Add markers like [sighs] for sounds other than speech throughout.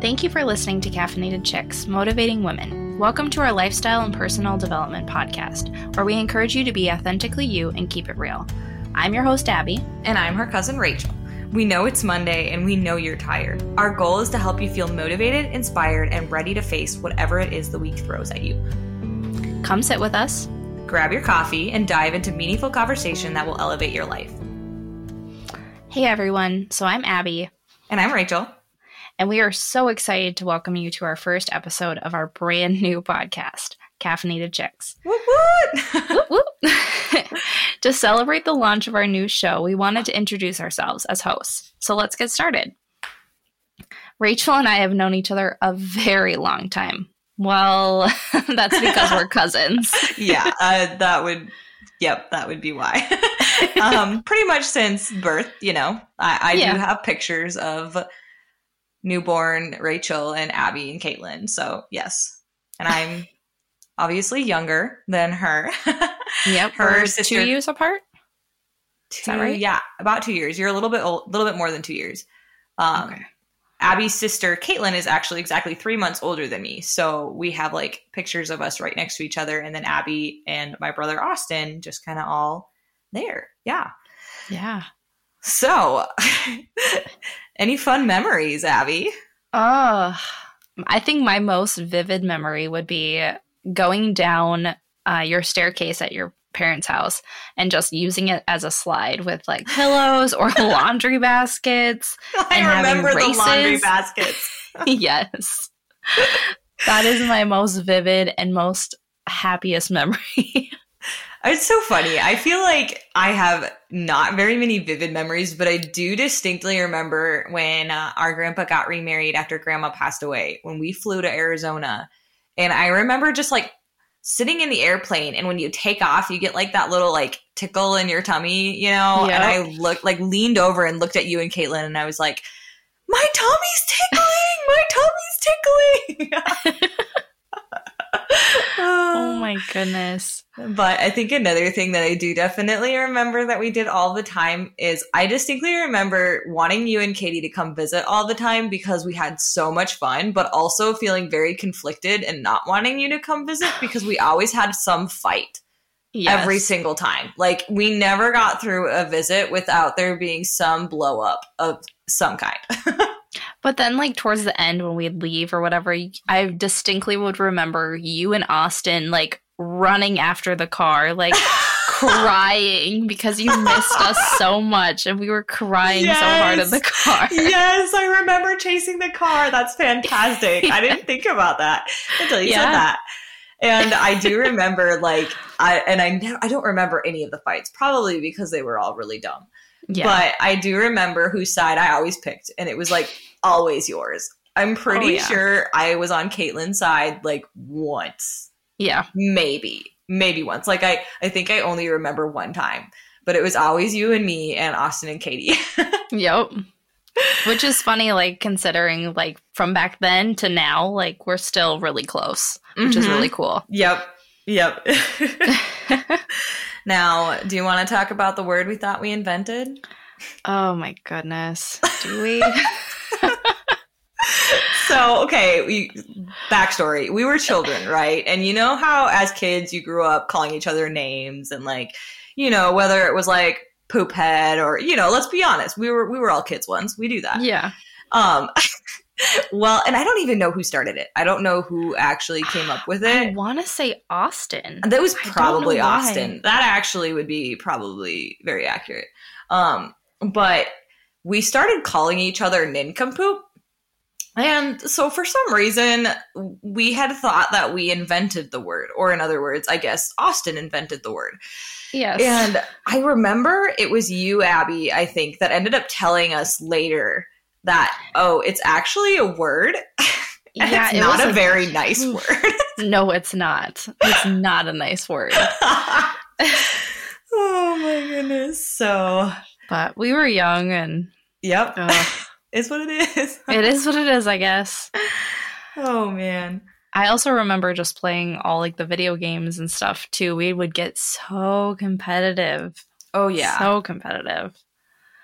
Thank you for listening to Caffeinated Chicks, Motivating Women. Welcome to our lifestyle and personal development podcast, where we encourage you to be authentically you and keep it real. I'm your host, Abbey. And I'm her cousin, Rachel. We know it's Monday and we know you're tired. Our goal is to help you feel motivated, inspired, and ready to face whatever it is the week throws at you. Come sit with us, grab your coffee, and dive into meaningful conversation that will elevate your life. Hey everyone, so I'm Abbey. And I'm Rachel. And we are so excited to welcome you to our first episode of our brand new podcast, Caffeinated Chicks. Whoop, whoop. whoop, whoop. [laughs] to celebrate the launch of our new show, we wanted to introduce ourselves as hosts. So let's get started. Rachel and I have known each other a very long time. Well, [laughs] that's because we're cousins. [laughs] yeah, uh, that would, yep, that would be why. um, pretty much since birth, you know. I, I yeah. do have pictures of newborn Rachel and Abbey and Caitlin. So, yes. And I'm [laughs] obviously younger than her. [laughs] yep. Her sister, two years apart. Two, Is that right? Yeah, about two years. You're a little bit old, a little bit more than two years. Um, okay. Abbey's sister Caitlin is actually exactly three months older than me, so we have like pictures of us right next to each other, and then Abbey and my brother Austin just kind of all there. Yeah, yeah. So, [laughs] any fun memories, Abbey? Oh, I think my most vivid memory would be going down uh, your staircase at your parents' house and just using it as a slide with like [laughs] pillows or [laughs] laundry baskets. I remember the laundry baskets. yes. That is my most vivid and most happiest memory. It's so funny. I feel like I have not very many vivid memories, but I do distinctly remember when uh, our grandpa got remarried after grandma passed away, when we flew to Arizona. And I remember just like sitting in the airplane and when you take off you get like that little like tickle in your tummy you know yep. and i looked like leaned over and looked at you and caitlin and i was like my tummy's tickling my tummy's tickling [laughs] [laughs] oh [laughs] my goodness. But I think another thing that I do definitely remember that we did all the time is I distinctly remember wanting you and Katie to come visit all the time because we had so much fun, but also feeling very conflicted and not wanting you to come visit because we always had some fight. Yes. Every single time. Like, we never got through a visit without there being some blow up of some kind. [laughs] But then, like towards the end, when we'd leave or whatever, I distinctly would remember you and Austin like running after the car, like [laughs] crying because you missed us so much, and we were crying yes. so hard in the car. yes, I remember chasing the car. That's fantastic. I didn't [laughs] think about that until you yeah. said that. And I do remember, like, I and I I don't remember any of the fights, probably because they were all really dumb. Yeah. But I do remember whose side I always picked, and it was like always yours. I'm pretty oh, yeah. sure I was on Caitlin's side like once. Yeah. Maybe. Maybe once. Like I I think I only remember one time. But it was always you and me and Austin and Katie. [laughs] yep. Which is funny, like considering like from back then to now, like we're still really close, which mm-hmm. is really cool. Yep. Yep. [laughs] [laughs] now, do you want to talk about the word we thought we invented? Oh my goodness. Do we? So okay we backstory. We were children right? And you know how as kids you grew up calling each other names and like you know whether it was like poop head or you know let's be honest we were we were all kids once. We do that. Yeah. Um [laughs] well and i don't even know who started it. I don't know who actually came up with it i want to say austin. That was probably austin. That actually would be probably very accurate. Um but we started calling each other nincompoop and so, for some reason, we had thought that we invented the word, or in other words, I guess Austin invented the word. Yes. And I remember it was you, Abbey, I think, that ended up telling us later that, oh, it's actually a word. [laughs] yeah, it's it not a, very [laughs] nice word. [laughs] no, it's not. It's not a nice word. oh my goodness. So, but we were young and. Yep. Uh, is what it is. [laughs] it is what it is, I guess. Oh man. I also remember just playing all like the video games and stuff too. We would get so competitive. Oh yeah. So competitive.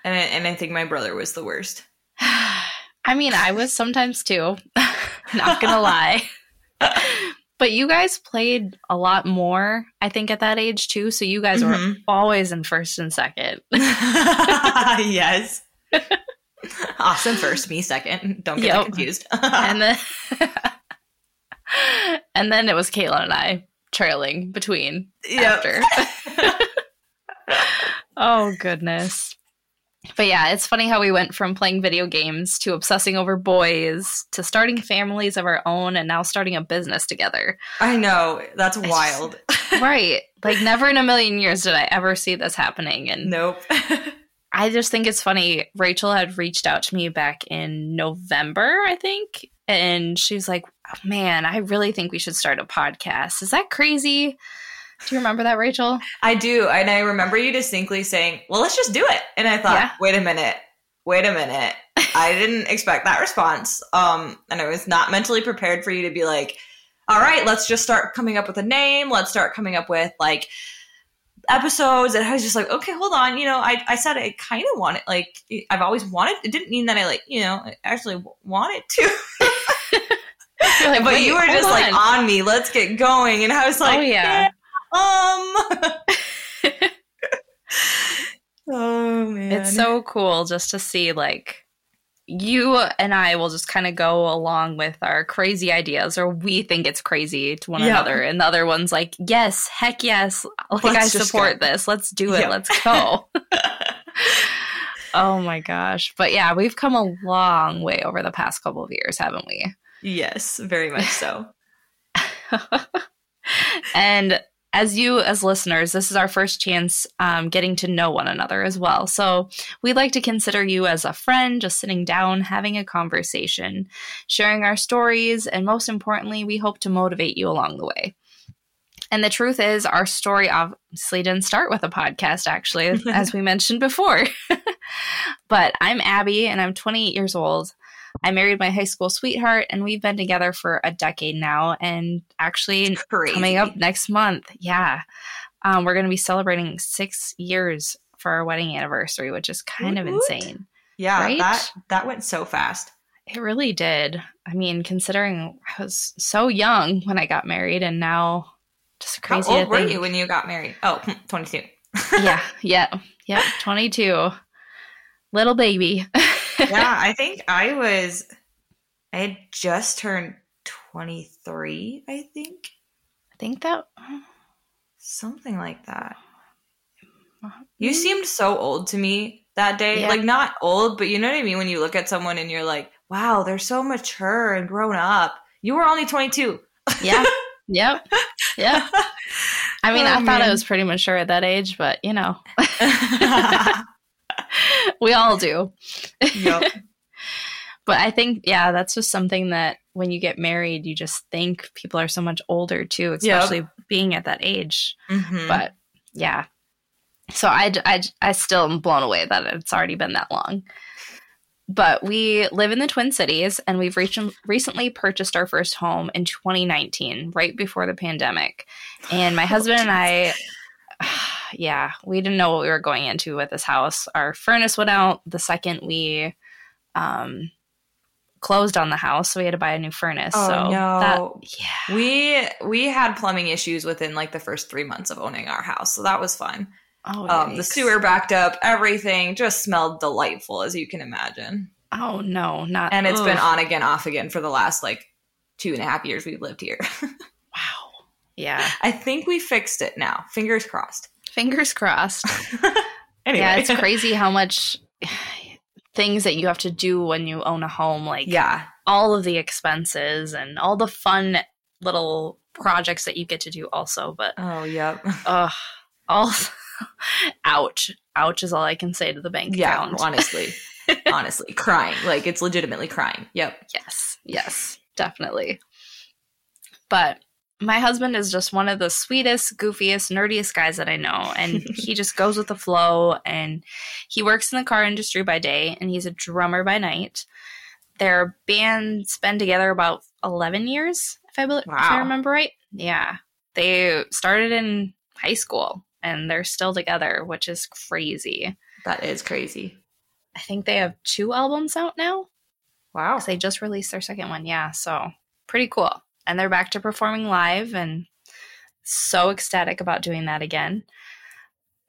And I, and I think my brother was the worst. [sighs] I mean, I was sometimes too. [laughs] Not gonna lie. [laughs] But you guys played a lot more, I think, at that age too. So you guys Mhm. were always in first and second. yes. [laughs] Austin first, me second. Don't get Yep. that confused. [laughs] and then [laughs] and then it was Caitlin and I trailing between Yep. after. oh goodness. But yeah, it's funny how we went from playing video games to obsessing over boys to starting families of our own and now starting a business together. I know. That's It's- wild. right. Like never in a million years did I ever see this happening and nope. I just think it's funny. Rachel had reached out to me back in November, I think, and she was like, oh, "Man, I really think we should start a podcast. Is that crazy?" Do you remember that, Rachel? I do. And I remember you distinctly saying, well, let's just do it. And I thought, Yeah. wait a minute. Wait a minute. [laughs] I didn't expect that response. Um, and I was not mentally prepared for you to be like, all right, let's just start coming up with a name. Let's start coming up with like episodes. And I was just like, okay, hold on. You know, I, I said I kind of want it. Like, I've always wanted. It didn't mean that I like, you know, I actually wanted to. Like, [laughs] but "Wait, you were just like on." on me. Let's get going. And I was like, oh yeah. um. [laughs] [laughs] oh man, It's so cool just to see like you and I will just kind of go along with our crazy ideas, or we think it's crazy to one Yeah. another, and the other one's like, "Yes, heck yes, like Let's I support go." this. Let's do it. Yeah. Let's go." [laughs] [laughs] oh my gosh! But yeah, we've come a long way over the past couple of years, haven't we? yes, very much so. [laughs] and as you as listeners this is our first chance um, getting to know one another as well. So we'd like to consider you as a friend just sitting down having a conversation sharing our stories and most importantly we hope to motivate you along the way. And the truth is our story obviously didn't start with a podcast actually as we [laughs] mentioned before. [laughs] But i'm abbey and i'm 28 years old I married my high school sweetheart, and we've been together for a decade now. And actually, Crazy. coming up next month. Yeah. Um, we're going to be celebrating six years for our wedding anniversary, which is kind of Woot woot. insane. Yeah, right? that that went so fast. It really did. I mean, considering I was so young when I got married, and now just crazy. How old were you when you got married? Oh, 22. yeah, [laughs] yeah, yeah. Twenty two, little baby. [laughs] yeah, [laughs] I think I was. I had just turned 23. I think I think that. something like that. You mm-hmm. seemed so old to me that day. Yeah. Like not old, but you know what I mean when you look at someone and you're like, "Wow, they're so mature and grown up." You were only 22. Yeah. [laughs] yep. Yep. I mean, Oh, I thought. I was pretty mature at that age, but you know, [laughs] [laughs] we all do. yep. [laughs] But I think, yeah, that's just something that when you get married, you just think people are so much older too, especially being at that age. Mhm. But yeah. So I, I, I still am blown away that it's already been that long. But we live in the Twin Cities and we've recent, recently purchased our first home in 2019, right before the pandemic. And my husband and I, [sighs] yeah, we didn't know what we were going into with this house. Our furnace went out the second we um, closed on the house, so we had to buy a new furnace. Oh, so no. that, yeah, we we had plumbing issues within like the first three months of owning our house, so that was fun. oh, Um, the sewer backed up, everything just smelled delightful, as you can imagine. Oh no, not And it's been on again, off again for the last like two and a half years we've lived here. [laughs] Wow. Yeah. I think we fixed it now. Fingers crossed. Fingers crossed. [laughs] anyway, Yeah, it's [laughs] crazy how much things that you have to do when you own a home, like yeah, all of the expenses and all the fun little projects that you get to do also. But Oh, yep. [laughs] ugh, all ouch. Ouch is all I can say to the bank Yeah, account. honestly, honestly, crying. Like it's legitimately crying. Yep. Yes, yes, definitely. But my husband is just one of the sweetest, goofiest, nerdiest guys that I know. And [laughs] he just goes with the flow. And he works in the car industry by day and he's a drummer by night. Their band's been together about 11 years, if I, bel if I remember right. Yeah. They started in high school and they're still together, which is crazy. That is crazy. I think they have two albums out now. Wow. They just released their second one. Yeah. So pretty cool. And they're back to performing live and so ecstatic about doing that again.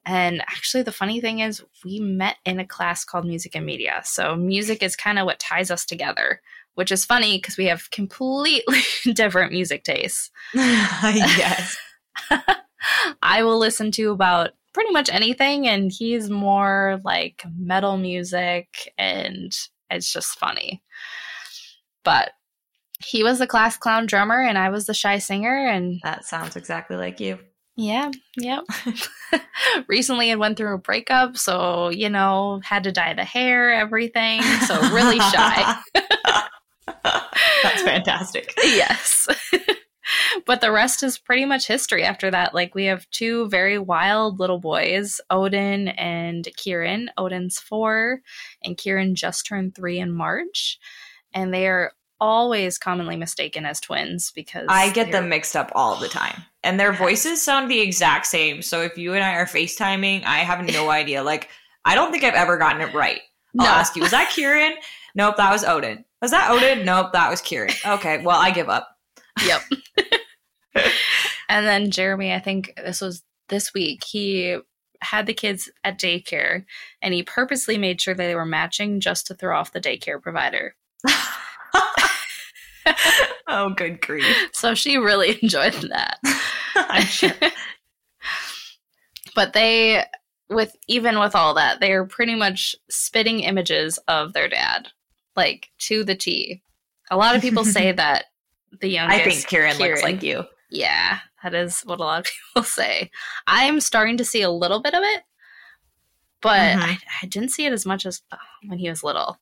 And actually, the funny thing is, we met in a class called Music and Media. So, music is kind of what ties us together, which is funny because we have completely [laughs] different music tastes. [laughs] yes. [laughs] I will listen to about pretty much anything, and he's more like metal music, and it's just funny. But he was the class clown drummer, and I was the shy singer, and That sounds exactly like you. yeah, yep. [laughs] Recently, I went through a breakup, so you know, had to dye the hair, everything. So really shy. [laughs] That's fantastic. yes. [laughs] but the rest is pretty much history after that. Like we have two very wild little boys, Odin and Kieran. Odin's four, and Kieran just turned three in March. And they are always commonly mistaken as twins because I get them mixed up all the time. And their voices sound the exact same. So if you and I are FaceTiming, I have no [laughs] idea. Like, I don't think I've ever gotten it right. I'll No. ask you, was that [laughs] Kieran? Nope, that was Odin. Was that Odin? Nope, that was Kieran. Okay, well, I give up. Yep. [laughs] and then Jeremy, I think this was this week, he had the kids at daycare and he purposely made sure they were matching just to throw off the daycare provider. [laughs] oh, good grief. So she really [laughs] enjoyed that. [laughs] I'm sure. but they with even with all that, they are pretty much spitting images of their dad, like to the T. A lot of people say that the youngest I think Kieran, looks like you. Yeah, that is what a lot of people say. I'm starting to see a little bit of it, but Mhm. I, I didn't see it as much as uh, when he was little.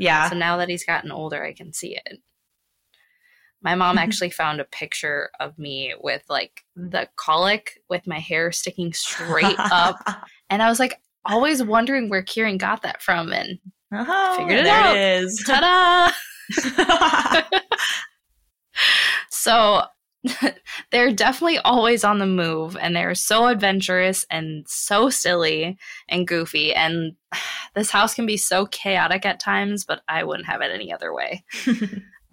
Yeah. So now that he's gotten older, I can see it. My mom [laughs] actually found a picture of me with like the colic with my hair sticking straight up. [laughs] And I was like, always wondering where Kieran got that from. And Oh, Figured it there out. it is. ta da! [laughs] So [laughs] they're definitely always on the move and they're so adventurous and so silly and goofy. And [sighs] this house can be so chaotic at times, but I wouldn't have it any other way. [laughs] [laughs]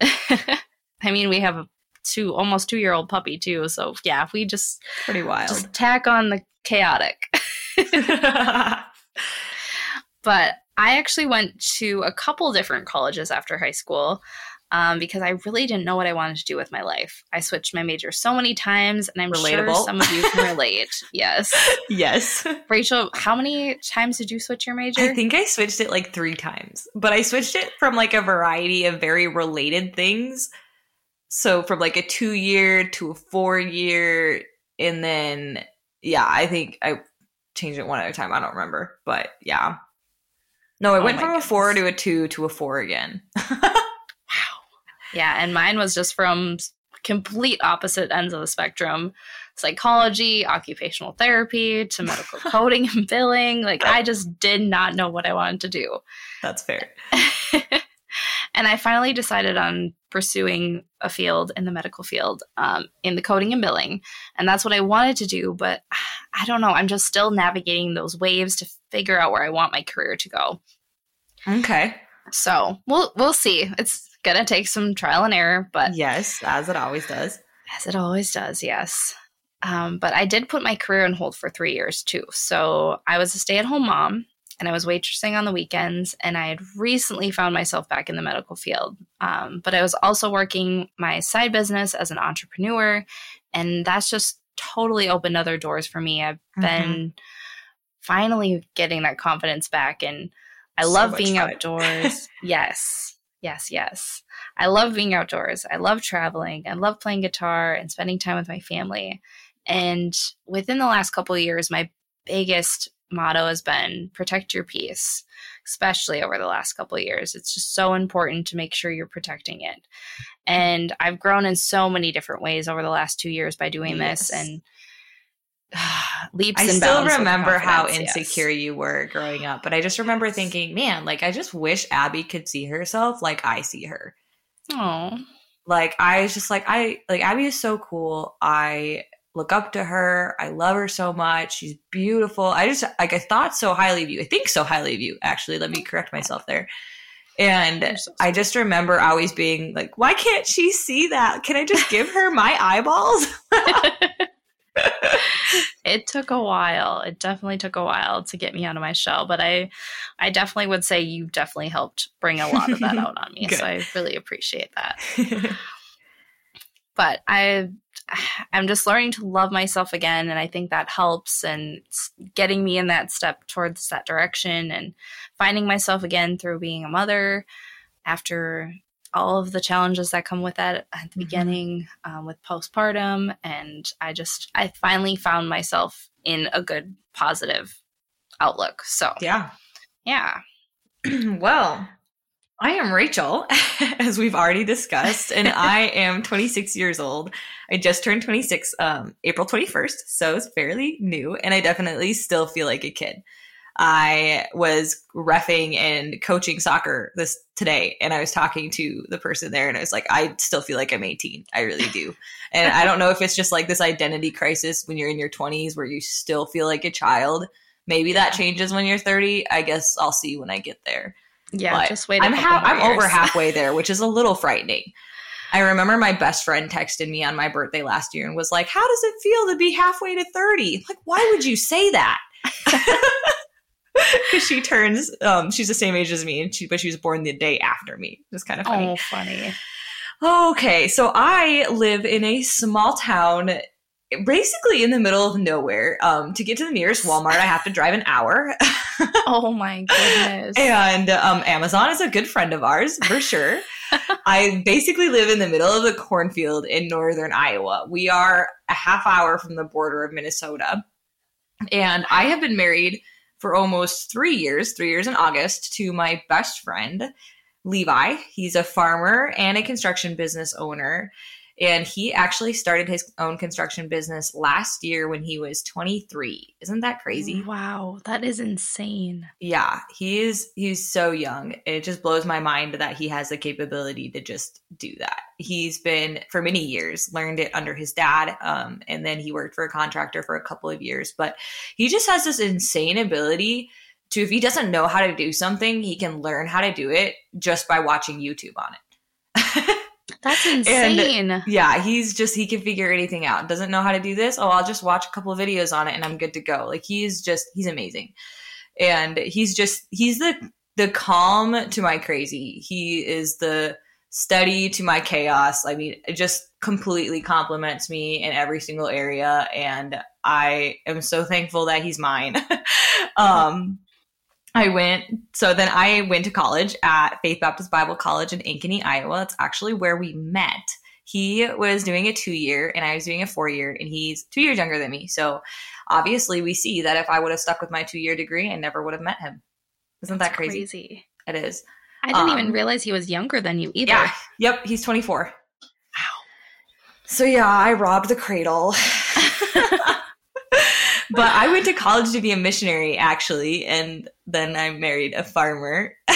I mean, we have a two almost two year old puppy too. So yeah, we just Pretty wild. just tack on the chaotic. but I actually went to a couple different colleges after high school um, because I really didn't know what I wanted to do with my life. I switched my major so many times, and I'm sure Relatable. some of you can [laughs] relate. yes. yes. Rachel, how many times did you switch your major? I think I switched it like three times, but I switched it from like a variety of very related things. So from like a two year to a four year, and then yeah, I think I changed it one at a time. I don't remember, but yeah. No, I Oh went from a four to a two to a four again. [laughs] Yeah, and mine was just from complete opposite ends of the spectrum psychology, occupational therapy, to medical [laughs] coding and billing. Like, I just did not know what I wanted to do. That's fair. [laughs] and I finally decided on pursuing a field in the medical field um, in the coding and billing. And that's what I wanted to do. But [sighs] I don't know. I'm just still navigating those waves to figure out where I want my career to go. Okay. So we'll we'll see. It's gonna take some trial and error, but Yes, as it always does. as it always does, yes. Um, but I did put my career on hold for three years too. So I was a stay at home mom and I was waitressing on the weekends. And I had recently found myself back in the medical field. Um, but I was also working my side business as an entrepreneur. And that's just totally opened other doors for me. I've Mm-hmm. been finally getting that confidence back. And I So love being fun. outdoors. [laughs] yes. Yes, yes. I love being outdoors. I love traveling. I love playing guitar and spending time with my family. And within the last couple of years, my biggest motto has been protect your peace, especially over the last couple of years. It's just so important to make sure you're protecting it. And I've grown in so many different ways over the last two years by doing this and [sighs] leaps I still remember how confidence, yes. insecure you were growing up, but I just remember thinking, man, like I just wish Abbey could see herself like I see her. Oh, Like I was just like I like Abbey is so cool. I look up to her. I love her so much. She's beautiful. I just like I thought so highly of you. I think so highly of you. Actually, let me correct myself there. And so I just remember always being like, why can't she see that? Can I just give her my eyeballs? [laughs] [laughs] it took a while. It definitely took a while to get me out of my shell, but I I definitely would say you definitely helped bring a lot of that [laughs] out on me. Good. so I really appreciate that. [laughs] But I I'm just learning to love myself again and I think that helps and getting me in that step towards that direction and finding myself again through being a mother after all of the challenges that come with that at the Mhm. beginning um, with postpartum and i just i finally found myself in a good positive outlook so yeah. yeah [clears throat] well, I am Rachel, [laughs] as we've already discussed, and [laughs] I am 26 years old. I just turned 26 um, April 21st, so it's fairly new, and I definitely still feel like a kid. I was refing and coaching soccer this today, and I was talking to the person there, and I was like, I still feel like I'm 18. I really do. And I don't know if it's just like this identity crisis when you're in your 20s where you still feel like a child. Maybe that changes when you're 30. I guess I'll see when I get there. yeah But just wait a I'm ha- I'm over [laughs] halfway there, which is a little frightening. I remember my best friend texted me on my birthday last year and was like, "How does it feel to be halfway to 30?" Like, why would you say that? [laughs] [laughs] Because she turns, um, she's the same age as me, and she but she was born the day after me. It's kind of funny. oh funny Okay, so I live in a small town, basically in the middle of nowhere. Um, to get to the nearest Walmart, I have to drive an hour. [laughs] oh my goodness And um, Amazon is a good friend of ours for sure. [laughs] I basically live in the middle of the cornfield in northern Iowa. We are a half hour from the border of Minnesota. And I have been married for almost three years, three years in August, to my best friend, Levi. He's a farmer and a construction business owner. And he actually started his own construction business last year when he was 23. Isn't that crazy? wow that is insane Yeah, he is he's so young. It just blows my mind that he has the capability to just do that. He's been for many years learned it under his dad um and then he worked for a contractor for a couple of years, but he just has this insane ability to if he doesn't know how to do something, he can learn how to do it just by watching YouTube on it. That's insane Yeah, he's just he can figure anything out. Doesn't know how to do this? Oh, I'll just watch a couple of videos on it and I'm good to go. Like he's just he's amazing. And he's just he's the the calm to my crazy. He is the steady to my chaos. I mean, it just completely complements me in every single area and I am so thankful that he's mine. [laughs] um I went, so then I went to college at Faith Baptist Bible College in Ankeny, Iowa. It's actually where we met. He was doing a two year and I was doing a four year, and he's two years younger than me. So obviously, we see that if I would have stuck with my two year degree, I never would have met him. Isn't that crazy? crazy It is. i didn't Um, even realize he was younger than you either Yeah. Yep. He's 24. wow So yeah, I robbed the cradle. [laughs] [laughs] but I went to college to be a missionary, actually, and then I married a farmer. [laughs]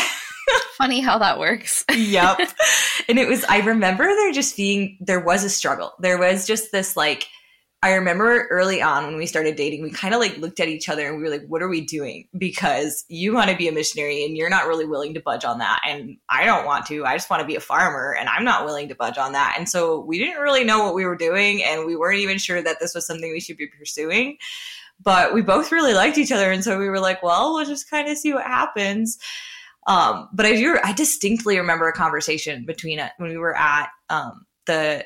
funny how that works yep. [laughs] And it was, I remember there just being, there was a struggle. There was just this like, I remember early on when we started dating, we kind of like looked at each other and we were like, what are we doing? Because you want to be a missionary and you're not really willing to budge on that. And I don't want to. I just want to be a farmer and I'm not willing to budge on that. And so we didn't really know what we were doing and we weren't even sure that this was something we should be pursuing. But we both really liked each other. And so we were like, well, we'll just kind of see what happens. Um, but I do, I distinctly remember a conversation between us when we were at um, the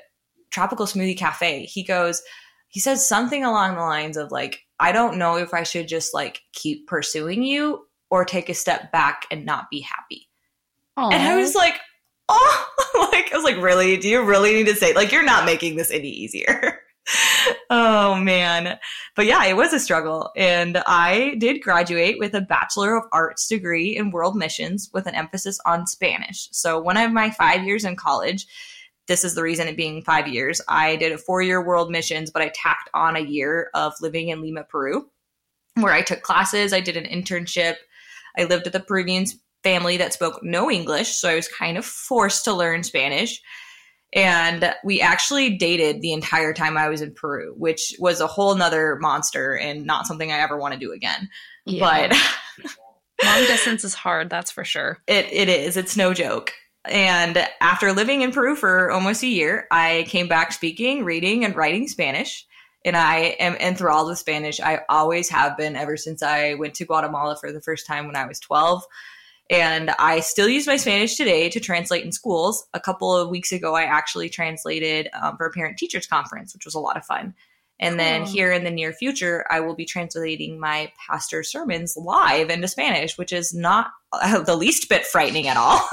Tropical Smoothie Cafe. He goes, he says something along the lines of like, I don't know if I should just like keep pursuing you or take a step back and not be happy. And I was like, oh, [laughs] like I was like, really? Do you really need to say like you're not making this any easier? [laughs] [laughs] oh man. But yeah, it was a struggle. And I did graduate with a Bachelor of Arts degree in world missions with an emphasis on Spanish. So one of my five years in college, this is the reason it being five years. I did a four year world missions, but I tacked on a year of living in Lima, Peru, where I took classes. I did an internship. I lived with a Peruvian family that spoke no English, so I was kind of forced to learn Spanish. And we actually dated the entire time I was in Peru, which was a whole nother monster and not something I ever want to do again. Yeah. But [laughs] Long distance is hard, that's for sure. It it is. It's no joke. And after living in Peru for almost a year, I came back speaking, reading, and writing Spanish. And I am enthralled with Spanish. I always have been ever since I went to Guatemala for the first time when I was 12. And I still use my Spanish today to translate in schools. A couple of weeks ago, I actually translated um, for a parent teachers conference, which was a lot of fun. And then here in the near future, I will be translating my pastor sermons live into Spanish, which is not uh, the least bit frightening at all. [laughs]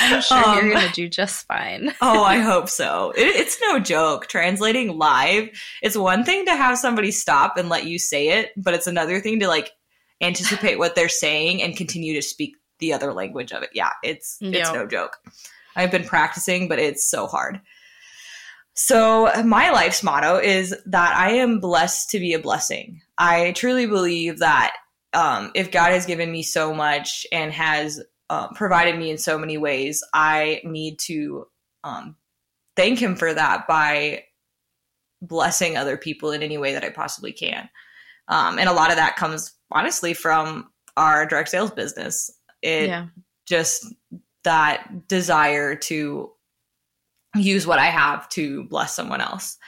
I'm sure Um, you're going to do just fine. [laughs] oh, I hope so. It, it's no joke. Translating live, it's one thing to have somebody stop and let you say it, but it's another thing to like anticipate what they're saying and continue to speak the other language of it. Yeah, it's it's no joke. I've been practicing, but it's so hard. So, my life's motto is that I am blessed to be a blessing. I truly believe that um, if God has given me so much and has um, provided me in so many ways, I need to um, thank Him for that by blessing other people in any way that I possibly can. Um, and a lot of that comes honestly from our direct sales business. It yeah. just that desire to use what I have to bless someone else.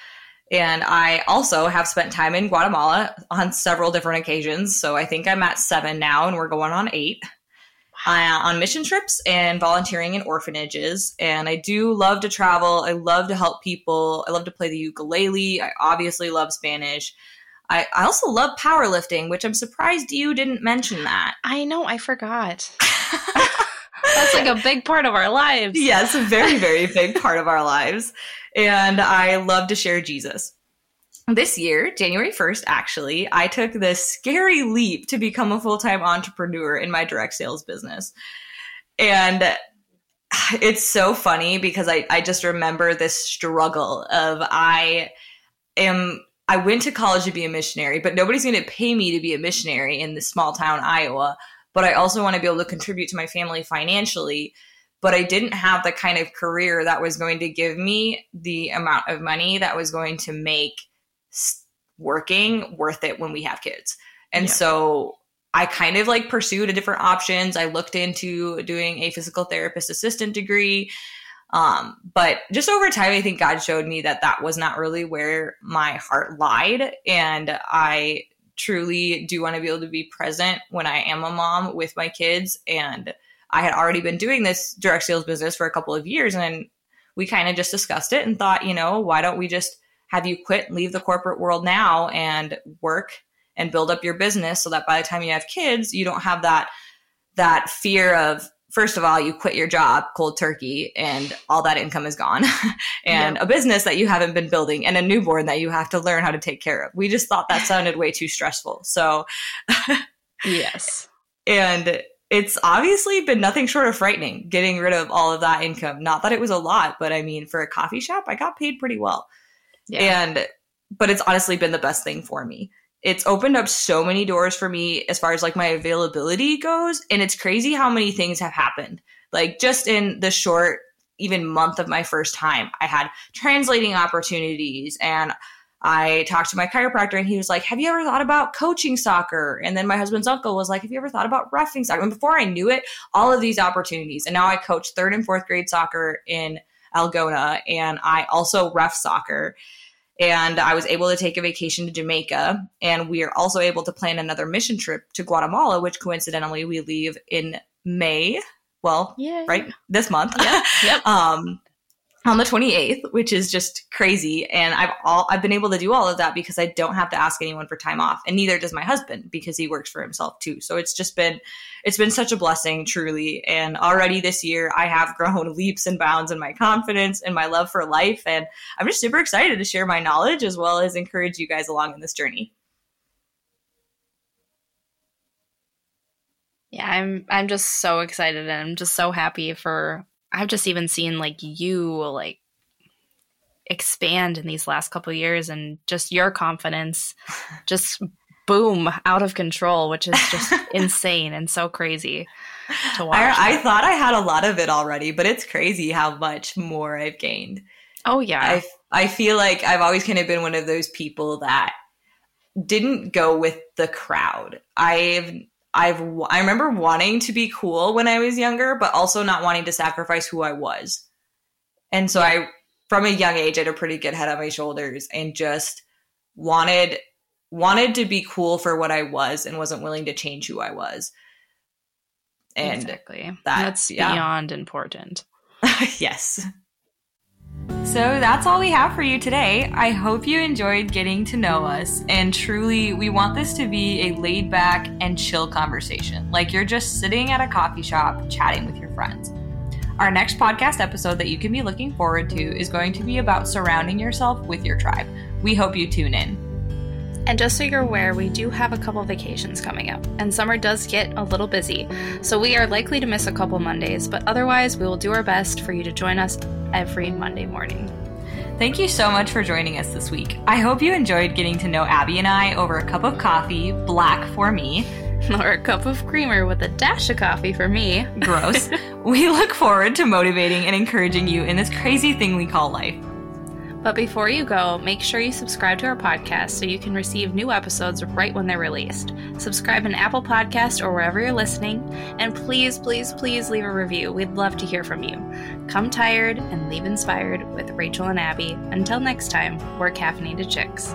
And I also have spent time in Guatemala on several different occasions. So I think I'm at seven now, and we're going on eight uh, on mission trips and volunteering in orphanages. And I do love to travel. I love to help people. I love to play the ukulele. I obviously love Spanish. I, I also love powerlifting, which I'm surprised you didn't mention that. I know, I forgot. [laughs] That's like a big part of our lives. Yes, a very, very big part of our lives. And I love to share Jesus. This year, January 1st, actually, I took this scary leap to become a full time entrepreneur in my direct sales business. And it's so funny because I, I just remember this struggle of I am I went to college to be a missionary, but nobody's going to pay me to be a missionary in this small town Iowa. But I also want to be able to contribute to my family financially. But I didn't have the kind of career that was going to give me the amount of money that was going to make working worth it when we have kids. And Yeah. so I kind of like pursued a different options. I looked into doing a physical therapist assistant degree. Um, but just over time, I think God showed me that that was not really where my heart lied. And I truly do want to be able to be present when I am a mom with my kids. And I had already been doing this direct sales business for a couple of years. And we kind of just discussed it and thought, you know, why don't we just have you quit, leave the corporate world now and work and build up your business so that by the time you have kids, you don't have that that fear of first of all, you quit your job cold turkey and all that income is gone [laughs] and a business that you haven't been building and a newborn that you have to learn how to take care of. We just thought that sounded way too stressful. So, [laughs] Yes. and it's obviously been nothing short of frightening getting rid of all of that income. Not that it was a lot, but I mean, for a coffee shop, I got paid pretty well. Yeah. And, but it's honestly been the best thing for me. It's opened up so many doors for me as far as like my availability goes. And it's crazy how many things have happened. Like just in the short, even month of my first time, I had translating opportunities and I talked to my chiropractor and he was like, Have you ever thought about coaching soccer? And then my husband's uncle was like, Have you ever thought about roughing soccer? And before I knew it, all of these opportunities. And now I coach third and fourth grade soccer in Algona and I also ref soccer. And I was able to take a vacation to Jamaica. And we are also able to plan another mission trip to Guatemala, which coincidentally we leave in May. Well, Yeah. right this month. Yep. Yep. [laughs] um, on the 28th, which is just crazy. And I've all I've been able to do all of that because I don't have to ask anyone for time off, and neither does my husband because he works for himself too. So it's just been it's been such a blessing, truly. And already this year, I have grown [laughs] leaps and bounds in my confidence and my love for life, and I'm just super excited to share my knowledge as well as encourage you guys along in this journey. Yeah, I'm I'm just so excited and I'm just so happy for I've just even seen like you like expand in these last couple of years and just your confidence [laughs] just boom out of control, which is just [laughs] insane and so crazy to watch. I, I thought I had a lot of it already, but it's crazy how much more I've gained. oh yeah. I I feel like I've always kind of been one of those people that didn't go with the crowd. I've I've I remember wanting to be cool when I was younger, but also not wanting to sacrifice who I was. And so I from a young age I had a pretty good head on my shoulders and just wanted wanted to be cool for what I was and wasn't willing to change who I was. And exactly. that- That's yeah. beyond important. [laughs] yes. So that's all we have for you today. I hope you enjoyed getting to know us. And truly, we want this to be a laid back and chill conversation, like you're just sitting at a coffee shop chatting with your friends. Our next podcast episode that you can be looking forward to is going to be about surrounding yourself with your tribe. We hope you tune in. And just so you're aware, we do have a couple vacations coming up, and summer does get a little busy. So we are likely to miss a couple Mondays, but otherwise, we will do our best for you to join us every Monday morning. Thank you so much for joining us this week. I hope you enjoyed getting to know Abbey and I over a cup of coffee, black for me. [laughs] Or a cup of creamer with a dash of coffee for me. Gross. [laughs] we look forward to motivating and encouraging you in this crazy thing we call life. But before you go, make sure you subscribe to our podcast so you can receive new episodes right when they're released. Subscribe in Apple Podcast or wherever you're listening, and please, please, please leave a review. We'd love to hear from you. Come tired and leave inspired with Rachel and Abbey. Until next time, we're caffeinated chicks.